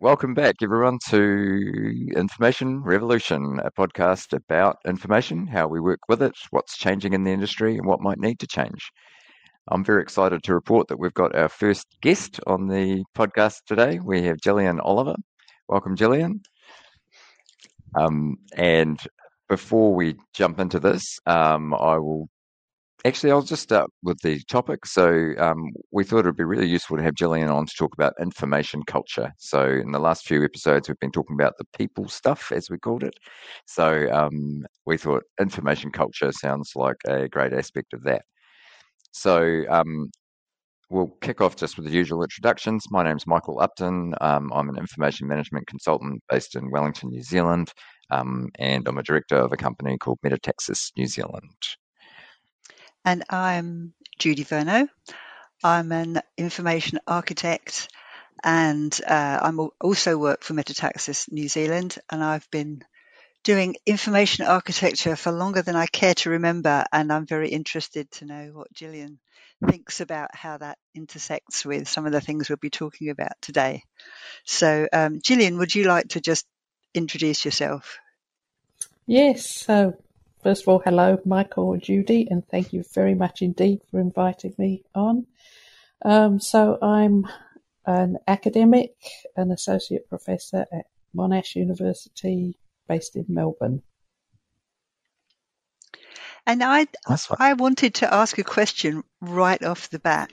welcome back, everyone, to Information Revolution, a podcast about information, how we work with it, what's changing in the industry, and what might need to change. I'm very excited to report that we've got our first guest on the podcast today. We have Gillian Oliver. Welcome, Gillian. Um, and before we jump into this, um, I will Actually, I'll just start with the topic. So, um, we thought it would be really useful to have Gillian on to talk about information culture. So, in the last few episodes, we've been talking about the people stuff, as we called it. So, um, we thought information culture sounds like a great aspect of that. So, um, we'll kick off just with the usual introductions. My name's Michael Upton. Um, I'm an information management consultant based in Wellington, New Zealand, um, and I'm a director of a company called Metataxis New Zealand and I'm Judi Vernau. I'm an information architect and uh, I also work for Metataxis New Zealand and I've been doing information architecture for longer than I care to remember and I'm very interested to know what Gillian thinks about how that intersects with some of the things we'll be talking about today. So um, Gillian, would you like to just introduce yourself? Yes, so First of all, hello, Michael and Judi, and thank you very much indeed for inviting me on. Um, so I'm an academic, an associate professor at Monash University, based in Melbourne. And I, I wanted to ask a question right off the bat,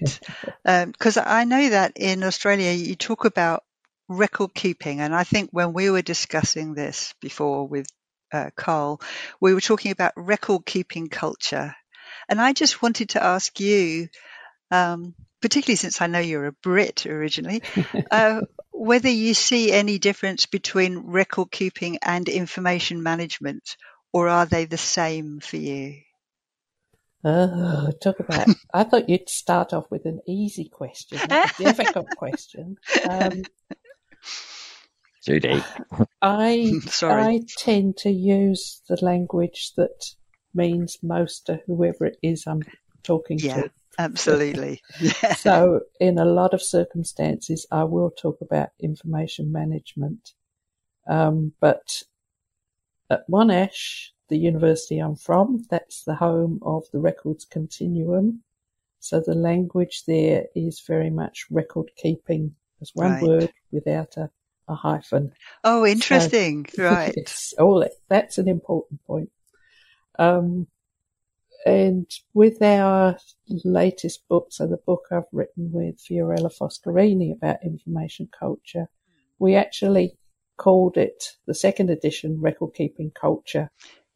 because um, I know that in Australia you talk about record keeping, and I think when we were discussing this before with uh, Karl, we were talking about record keeping culture. And I just wanted to ask you, um, particularly since I know you're a Brit originally, uh, whether you see any difference between record keeping and information management, or are they the same for you? Oh, talk about. I thought you'd start off with an easy question, a difficult question. Um, Judi. I Sorry. I tend to use the language that means most to whoever it is I'm talking yeah, to. Absolutely. so in a lot of circumstances I will talk about information management. Um, but at Monash, the university I'm from, that's the home of the records continuum. So the language there is very much record keeping as one right. word without a a hyphen. Oh, interesting. So, right. Yes. Oh, that's an important point. Um, and with our latest book, so the book I've written with Fiorella Foscarini about information culture, we actually called it the second edition record keeping culture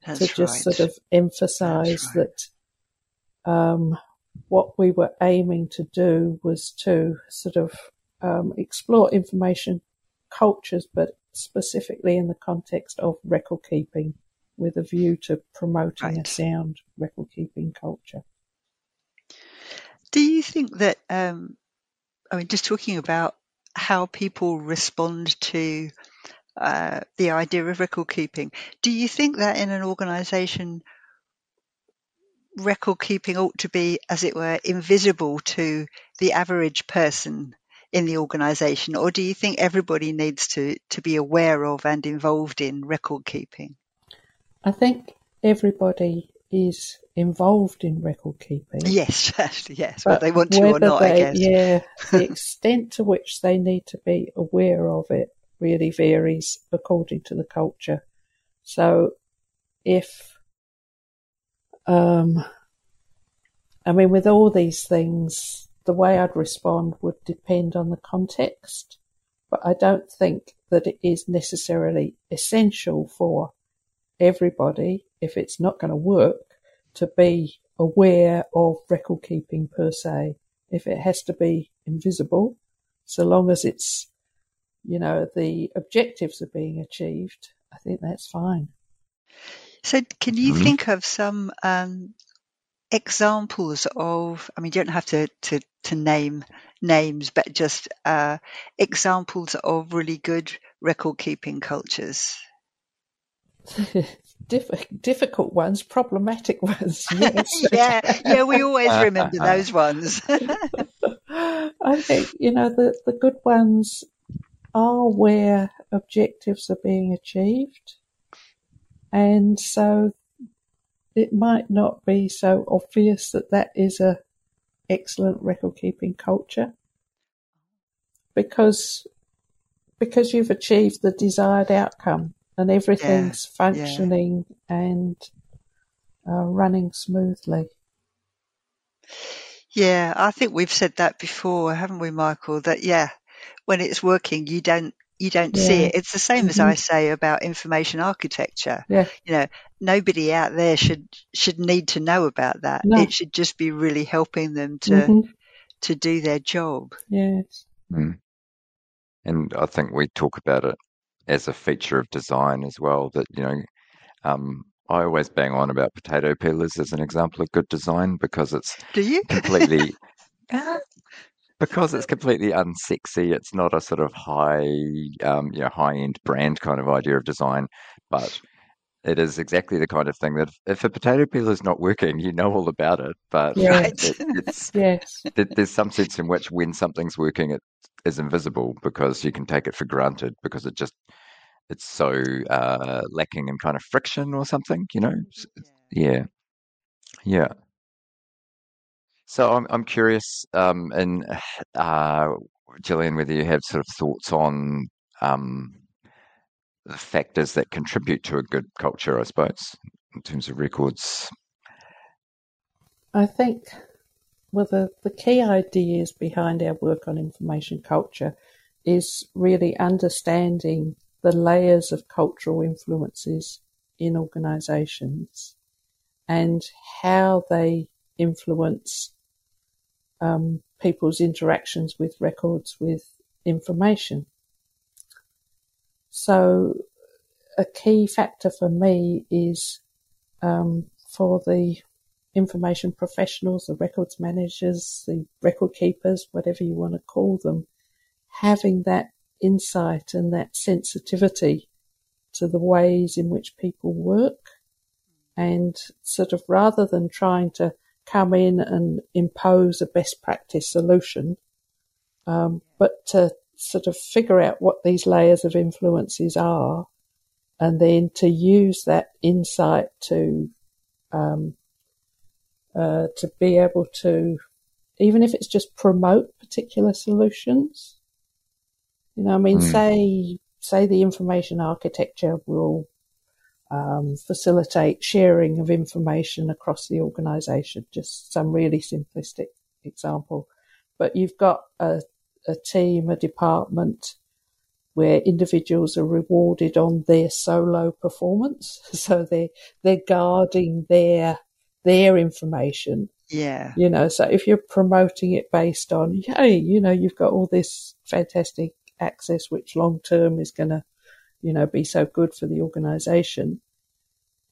That's to just right. sort of emphasize right. that um, what we were aiming to do was to sort of um, explore information cultures, but specifically in the context of record keeping with a view to promoting right. a sound record keeping culture. Do you think that, um, I mean, just talking about how people respond to uh, the idea of record keeping, do you think that in an organisation, record keeping ought to be, as it were, invisible to the average person in the organisation, or do you think everybody needs to, to be aware of and involved in record keeping? I think everybody is involved in record keeping. Yes, yes, whether they want to or not, they, I guess. Yeah, the extent to which they need to be aware of it really varies according to the culture. So if, um, I mean, with all these things, the way I'd respond would depend on the context, but I don't think that it is necessarily essential for everybody, if it's not going to work, to be aware of record keeping per se. If it has to be invisible, so long as it's, you know, the objectives are being achieved, I think that's fine. So, can you mm-hmm. think of some um, examples of, I mean, you don't have to, to, to name names, but just uh, examples of really good record keeping cultures? difficult ones, problematic ones. Yes. yeah, yeah, we always remember those ones. I think you know the the good ones are where objectives are being achieved. And so it might not be so obvious that that is a excellent record keeping culture because because you've achieved the desired outcome and everything's yeah, functioning yeah. and uh, running smoothly. Yeah, I think we've said that before, haven't we, Michael? That yeah, when it's working, you don't you don't yeah. see it. It's the same mm-hmm. as I say about information architecture. Yeah. You know, nobody out there should should need to know about that. No. It should just be really helping them to mm-hmm. to do their job. Yes. Mm. And I think we talk about it as a feature of design as well. That you know, um, I always bang on about potato peelers as an example of good design because it's do you completely because it's completely unsexy. It's not a sort of high, um, you know, high end brand kind of idea of design, but it is exactly the kind of thing that if a potato peeler is not working, you know all about it. But yes. it, it's yes. there's some sense in which when something's working, it is invisible because you can take it for granted because it just it's so uh, lacking in kind of friction or something. You know, yeah, yeah. So I'm I'm curious, um, and uh, Gillian, whether you have sort of thoughts on um, the factors that contribute to a good culture, I suppose, in terms of records. I think, well, the, the key ideas behind our work on information culture is really understanding the layers of cultural influences in organisations and how they influence um, people's interactions with records with information. So, a key factor for me is um, for the information professionals, the records managers, the record keepers, whatever you want to call them, having that insight and that sensitivity to the ways in which people work and sort of rather than trying to come in and impose a best practice solution, um, but to sort of figure out what these layers of influences are, and then to use that insight to um, uh, to be able to, even if it's just promote particular solutions. You know, I mean, mm. say say the information architecture will um, facilitate sharing of information across the organisation. Just some really simplistic example, but you've got a, a team, a department where individuals are rewarded on their solo performance, so they they're guarding their their information. Yeah. You know, so if you're promoting it based on, hey, you know, you've got all this fantastic access, which long term is going to you know, be so good for the organization.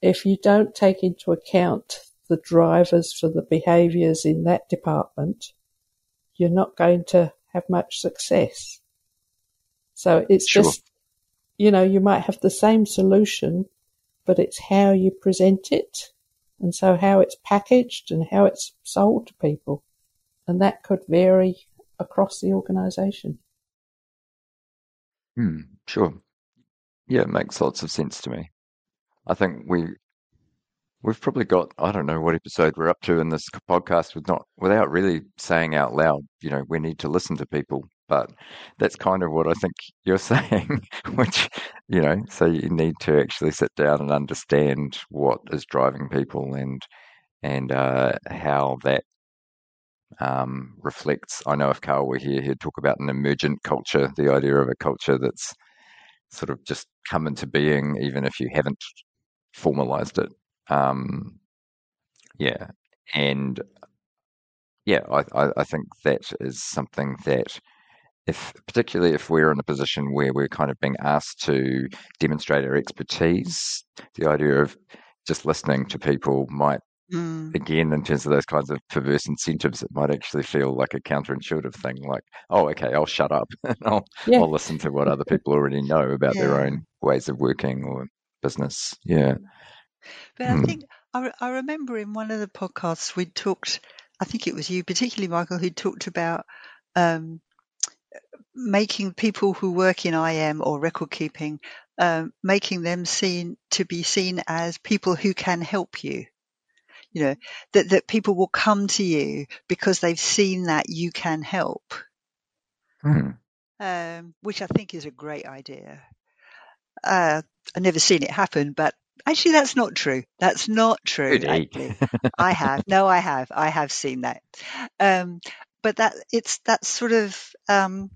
If you don't take into account the drivers for the behaviors in that department, you're not going to have much success. So it's sure. just, you know, you might have the same solution, but it's how you present it. And so how it's packaged and how it's sold to people. And that could vary across the organization. Hmm, sure. Yeah, it makes lots of sense to me. I think we we've probably got I don't know what episode we're up to in this podcast with not without really saying out loud, you know, we need to listen to people. But that's kind of what I think you're saying, which you know, so you need to actually sit down and understand what is driving people and and uh, how that um, reflects. I know if Karl were here, he'd talk about an emergent culture, the idea of a culture that's sort of just come into being, even if you haven't formalized it. Um, yeah, and yeah, I, I think that is something that if particularly if we're in a position where we're kind of being asked to demonstrate our expertise, the idea of just listening to people might Mm. again in terms of those kinds of perverse incentives it might actually feel like a counterintuitive thing like oh okay i'll shut up and I'll, yeah. I'll listen to what other people already know about yeah. their own ways of working or business yeah but mm. i think I, I remember in one of the podcasts we talked i think it was you particularly michael who talked about um, making people who work in IM or record keeping, um, making them seen to be seen as people who can help you. You know, that, that people will come to you because they've seen that you can help. Hmm. Um, which I think is a great idea. Uh, I've never seen it happen, but actually that's not true. That's not true. Actually. I have. No, I have. I have seen that. Um, but that it's that sort of um,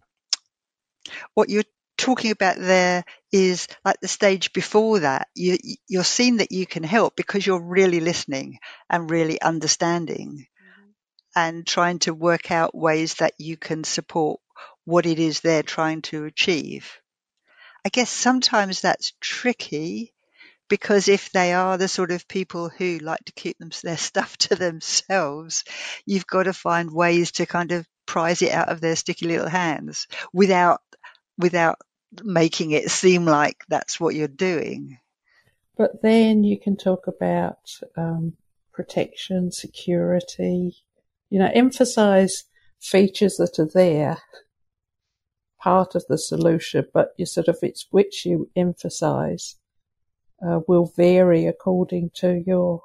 what you're talking about there is like the stage before that. You, you're seeing that you can help because you're really listening and really understanding mm-hmm. and trying to work out ways that you can support what it is they're trying to achieve. I guess sometimes that's tricky because if they are the sort of people who like to keep them, their stuff to themselves, you've got to find ways to kind of prise it out of their sticky little hands without without making it seem like that's what you're doing. But then you can talk about um, protection, security, you know, emphasize features that are there, part of the solution, but you sort of, it's which you emphasize uh, will vary according to your,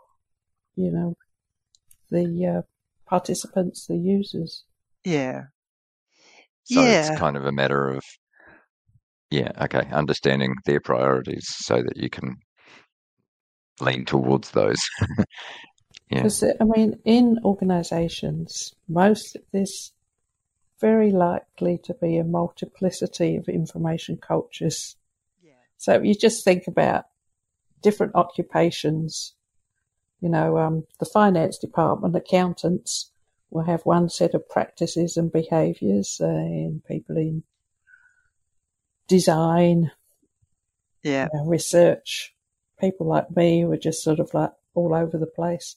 you know, the uh, participants, the users. Yeah. So yeah. it's kind of a matter of yeah, okay. Understanding their priorities so that you can lean towards those. yeah. I mean, in organisations, most there's very likely to be a multiplicity of information cultures. Yeah. So you just think about different occupations. You know, um, the finance department, accountants will have one set of practices and behaviours, uh, and people in design, yeah, you know, research. People like me were just sort of like all over the place,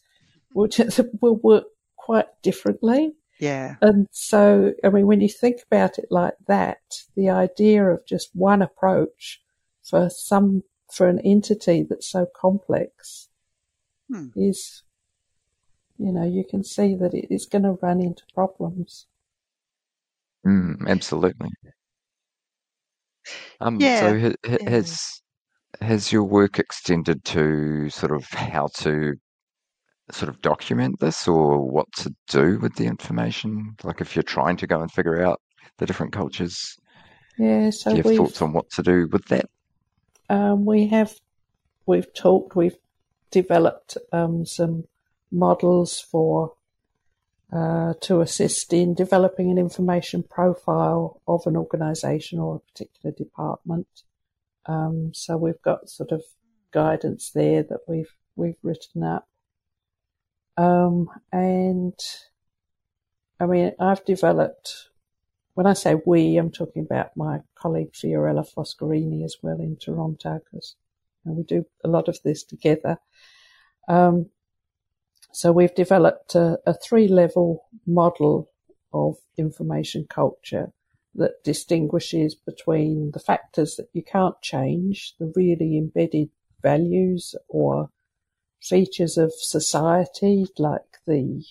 which will work quite differently. Yeah. And so, I mean, when you think about it like that, the idea of just one approach for some, for an entity that's so complex hmm. is, you know, you can see that it is going to run into problems. Mm, absolutely. Um, Yeah. so ha- Yeah. has has your work extended to sort of how to sort of document this or what to do with the information? Like if you're trying to go and figure out the different cultures, Yeah, do you have we've thoughts on what to do with that? um, we have we've talked, we've developed um, some models for uh, to assist in developing an information profile of an organisation or a particular department. Um, so we've got sort of guidance there that we've we've written up, um, and I mean I've developed. When I say we, I'm talking about my colleague Fiorella Foscarini as well in Toronto because we do a lot of this together. Um, so we've developed a, a three level model of information culture that distinguishes between the factors that you can't change, the really embedded values or features of society, like the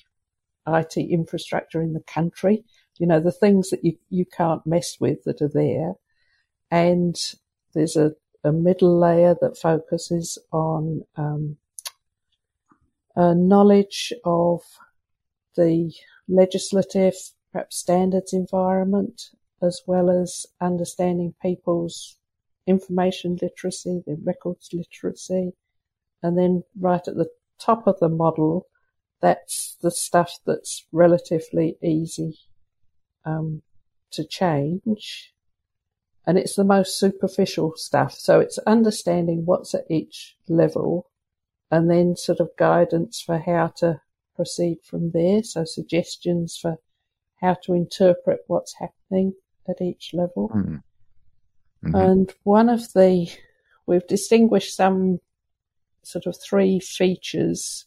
IT infrastructure in the country, you know, the things that you, you can't mess with that are there. And there's a, a middle layer that focuses on um, knowledge of the legislative, perhaps standards environment, as well as understanding people's information literacy, their records literacy. And then right at the top of the model, that's the stuff that's relatively easy um, to change. And it's the most superficial stuff. So it's understanding what's at each level and then sort of guidance for how to proceed from there. So suggestions for how to interpret what's happening at each level. Mm-hmm. Mm-hmm. And one of the, we've distinguished some sort of three features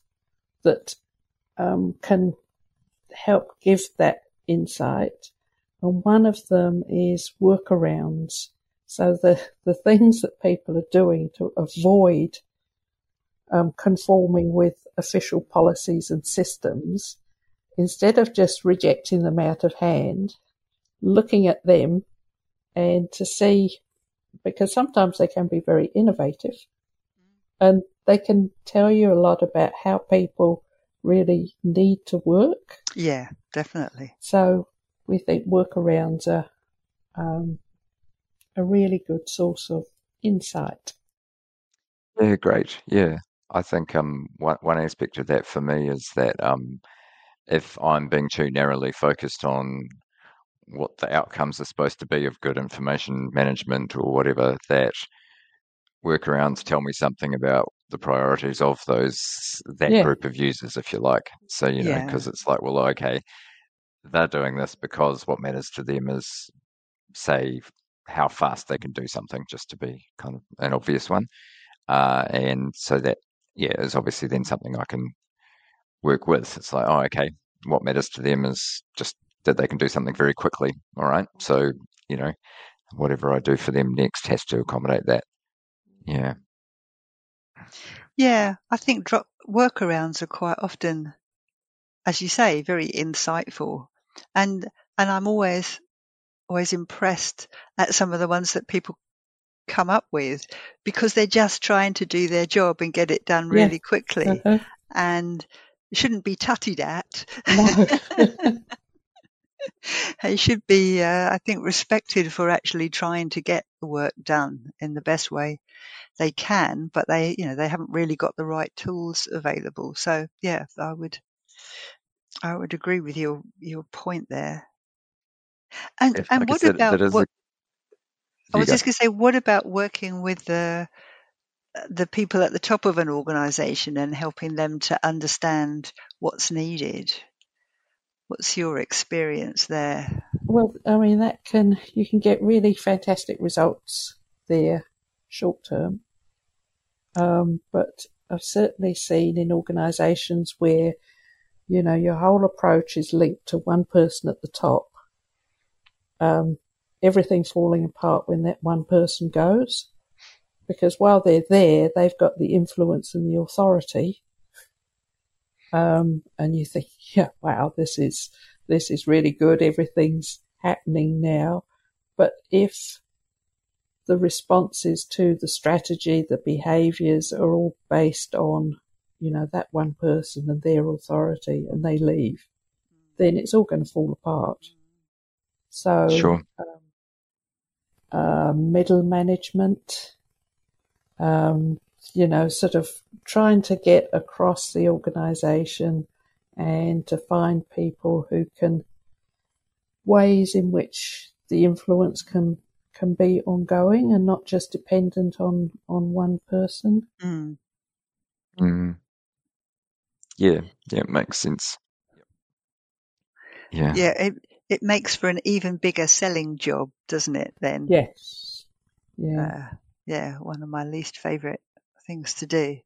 that um, can help give that insight. And one of them is workarounds. So the, the things that people are doing to avoid um, conforming with official policies and systems, instead of just rejecting them out of hand, looking at them and to see, because sometimes they can be very innovative and they can tell you a lot about how people really need to work. Yeah, definitely. So we think workarounds are um, a really good source of insight. Yeah, great. Yeah, I think um, one one aspect of that for me is that um, if I'm being too narrowly focused on what the outcomes are supposed to be of good information management or whatever, that workarounds tell me something about the priorities of those that Yeah. group of users, if you like. So you know, Yeah. because it's like, well, okay, they're doing this because what matters to them is, say, how fast they can do something, just to be kind of an obvious one. Uh, and so that, yeah, is obviously then something I can work with. It's like, oh, okay, what matters to them is just that they can do something very quickly. All right. So, you know, whatever I do for them next has to accommodate that. Yeah. Yeah, I think drop workarounds are quite often, as you say, very insightful, and and I'm always always impressed at some of the ones that people come up with because they're just trying to do their job and get it done Yeah. really quickly, Uh-huh. and shouldn't be tuttied at. No. they should be, uh, I think, respected for actually trying to get the work done in the best way they can, but they, you know, they haven't really got the right tools available. So yeah, I would, I would agree with your your point there. And If- and like what said, about that is a- what? I was just going to say, what about working with the the people at the top of an organisation and helping them to understand what's needed? What's your experience there? Well, I mean, that can, you can get really fantastic results there short term. Um, but I've certainly seen in organisations where, you know, your whole approach is linked to one person at the top. Um, everything falling apart when that one person goes. Because while they're there, they've got the influence and the authority. Um, and you think, yeah, wow, this is, this is really good. Everything's happening now. But if the responses to the strategy, the behaviors are all based on, you know, that one person and their authority and they leave, then it's all going to fall apart. So, Sure. um, uh, middle management, um, you know, sort of trying to get across the organization and to find people who can ways in which the influence can can be ongoing and not just dependent on on one person. Mm. Mm. Yeah, yeah, it makes sense. Yeah. Yeah, it it makes for an even bigger selling job, doesn't it? Then, Yes. Yeah. uh, yeah, one of my least favourite things to do.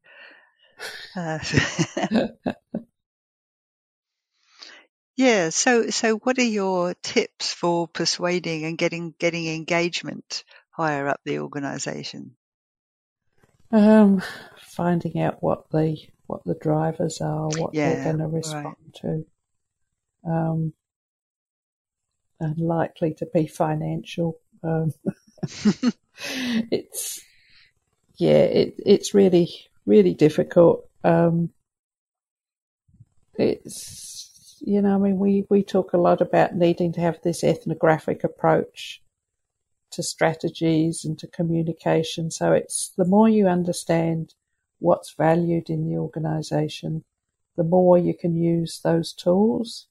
Uh, yeah. So, so what are your tips for persuading and getting getting engagement higher up the organisation? Um, finding out what the what the drivers are, what Yeah, they're going to right. respond to. Um, and likely to be financial. Um, it's yeah, it it's really really difficult. Um, it's you know, I mean, we we talk a lot about needing to have this ethnographic approach to strategies and to communication. So it's the more you understand what's valued in the organisation, the more you can use those tools.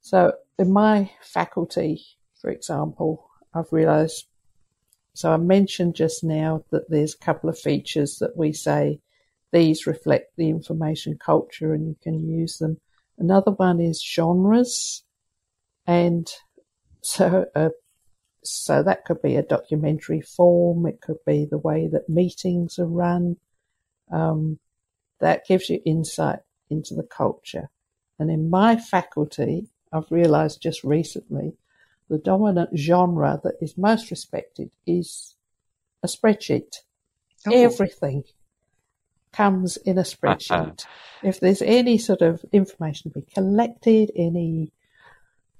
So in my faculty, for example, I've realised. So I mentioned just now that there's a couple of features that we say these reflect the information culture and you can use them. Another one is genres, and so uh, so that could be a documentary form. It could be the way that meetings are run. Um, that gives you insight into the culture. And in my faculty, I've realised just recently, the dominant genre that is most respected is a spreadsheet. Oh. Everything comes in a spreadsheet. Uh-uh. if there's any sort of information to be collected, any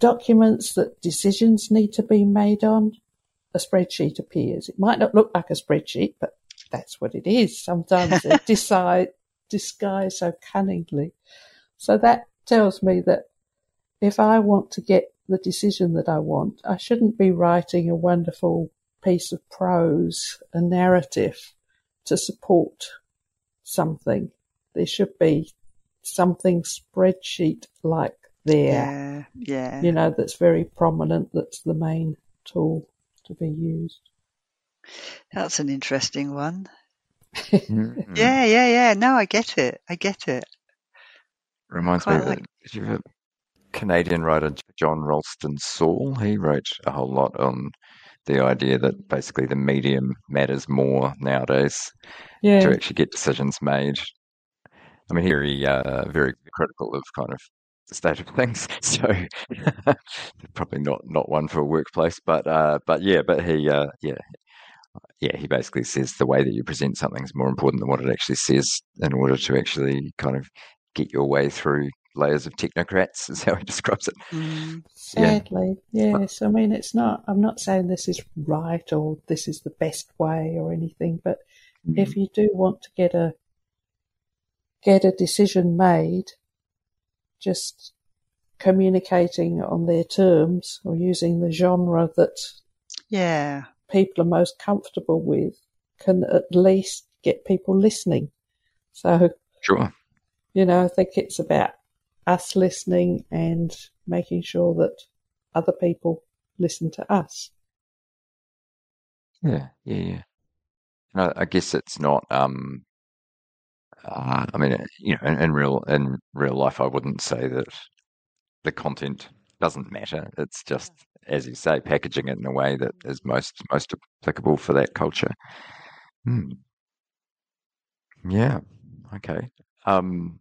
documents that decisions need to be made on, a spreadsheet appears. It might not look like a spreadsheet, but that's what it is. Sometimes they decide, disguise so cunningly. So that tells me that if I want to get the decision that I want, I shouldn't be writing a wonderful piece of prose, a narrative to support something. There should be something spreadsheet like there. Yeah, yeah. You know, that's very prominent, that's the main tool to be used. That's an interesting one. Mm. Yeah, yeah, yeah. No, I get it. I get it. Reminds Quite me of like- a, Canadian writer, John Ralston Saul? He wrote a whole lot on the idea that basically the medium matters more nowadays Yeah. to actually get decisions made. I mean, here he uh, very critical of kind of the state of things, so probably not not one for a workplace. But uh, but yeah, but he uh, yeah yeah he basically says the way that you present something is more important than what it actually says in order to actually kind of get your way through layers of technocrats is how he describes it. Mm, Yeah. Sadly, yes. I mean, it's not, I'm not saying this is right or this is the best way or anything, but if you do want to get a, get a decision made, just communicating on their terms or using the genre that yeah, people are most comfortable with can at least get people listening. So, Sure. you know, I think it's about us listening and making sure that other people listen to us. Yeah, yeah, yeah. And I, I guess it's not. Um, uh, I mean, you know, in, in real in real life, I wouldn't say that the content doesn't matter. It's just, as you say, packaging it in a way that is most most applicable for that culture. Hmm. Yeah. Okay. Um,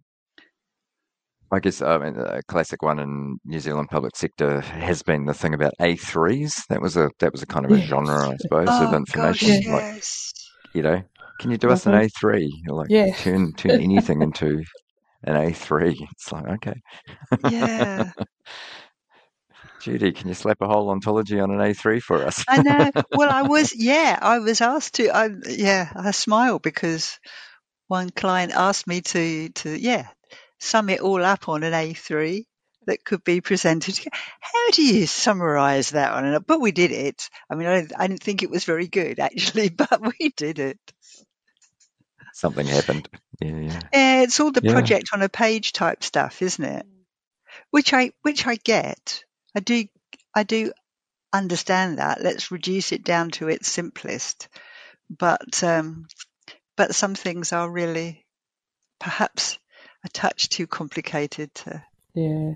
I guess I mean, a classic one in New Zealand public sector has been the thing about A3s. That was a that was a kind of a Yes. genre, I suppose, oh of information. Like yes. you know, can you do us an Mhm. A3? You're like Yeah. turn turn anything into an A3. It's like okay, Yeah, Judi, can you slap a whole ontology on an A3 for us? I know. Well, I was, yeah, I was asked to. I, yeah, I smile because one client asked me to, to, yeah, sum it all up on an A3 that could be presented. How do you summarize that one? But we did it. I mean, I, don't- I didn't think it was very good actually, but we did it. Something happened. Yeah, yeah. Yeah, it's all the Yeah. project on a page type stuff, isn't it? Which I which I get. I do I do understand that. Let's reduce it down to its simplest. But um, but some things are really perhaps a touch too complicated to. Yeah.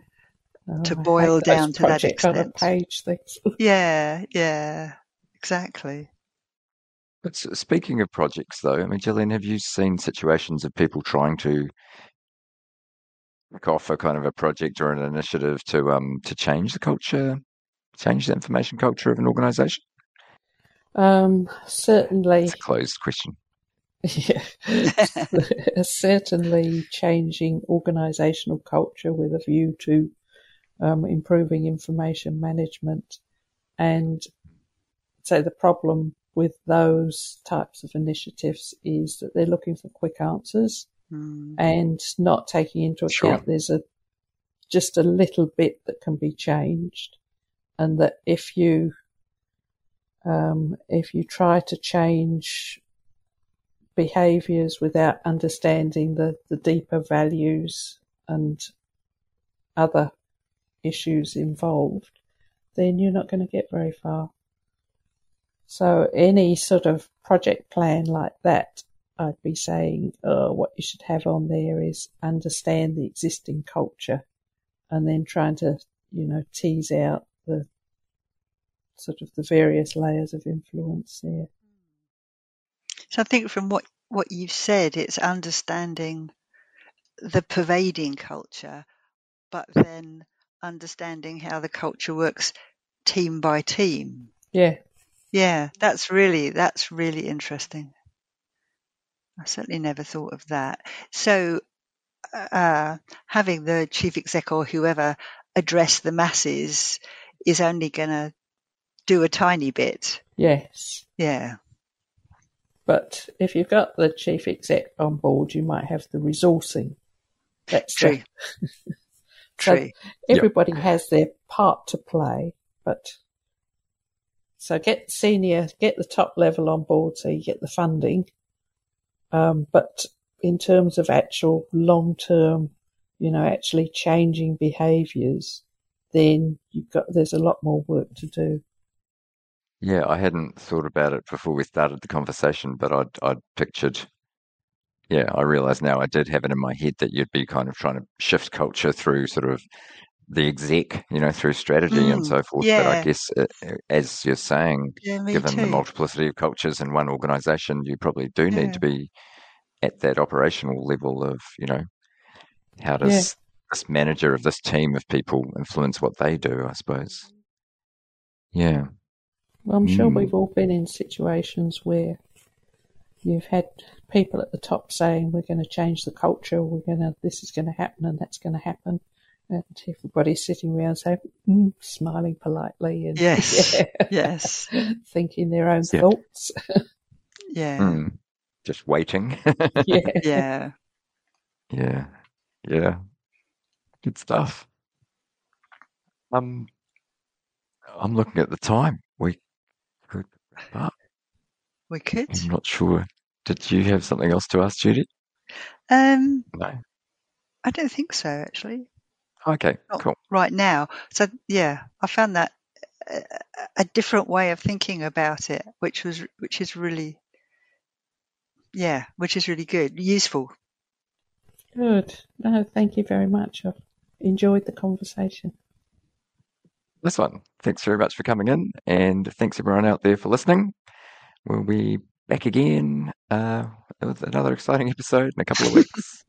Oh, To boil down to that project on a extent. page things. Yeah, yeah, exactly. But speaking of projects, though, I mean, Gillian, have you seen situations of people trying to kick off a kind of a project or an initiative to um to change the culture, change the information culture of an organisation? Um, certainly, It's a closed question. yeah, certainly changing organisational culture with a view to um, improving information management. And so the problem with those types of initiatives is that they're looking for quick answers Mm, and not taking into Sure. account there's a just a little bit that can be changed, and that if you um, if you try to change behaviours without understanding the, the deeper values and other issues involved, then you're not going to get very far. So any sort of project plan like that I'd be saying uh, what you should have on there is understand the existing culture and then trying to, you know, tease out the sort of the various layers of influence there. So I think from what what you've said, it's understanding the pervading culture, but then understanding how the culture works team by team. Yeah, Yeah, that's really that's really interesting. I certainly never thought of that. So, uh, having the chief exec or whoever address the masses is only going to do a tiny bit. Yes. Yeah. But if you've got the chief exec on board, you might have the resourcing. That's True. True. so everybody has their part to play, but so get senior, get the top level on board so you get the funding. Um, but in terms of actual long term, you know, actually changing behaviours, then you've got there's a lot more work to do. Yeah, I hadn't thought about it before we started the conversation, but I'd I'd pictured. Yeah, I realise now I did have it in my head that you'd be kind of trying to shift culture through sort of the exec, you know, through strategy Mm, and so forth. But I guess, uh, as you're saying, Yeah, given the multiplicity of cultures in one organisation, you probably do Yeah. need to be at that operational level of, you know, how does this manager of this team of people influence what they do? I suppose. Yeah. Well, I'm sure Mm. we've all been in situations where you've had people at the top saying, "We're going to change the culture. We're going to. This is going to happen, and that's going to happen." And everybody's sitting around saying, mm, smiling politely and Yes. yeah, Yes. thinking their own Yeah. thoughts. Yeah. Mm. Just waiting. yeah. Yeah. Yeah, yeah, good stuff. Um, I'm looking at the time. We could wrap. We could. I'm not sure. Did you have something else to ask, Judi? Um, No. I don't think so, actually. Okay, Not cool. right now. So yeah, I found that a, a different way of thinking about it, which was which is really, yeah, which is really good, useful. Good. No, thank you very much. I've enjoyed the conversation. This one. Thanks very much for coming in, and thanks everyone out there for listening. We'll be back again uh, with another exciting episode in a couple of weeks.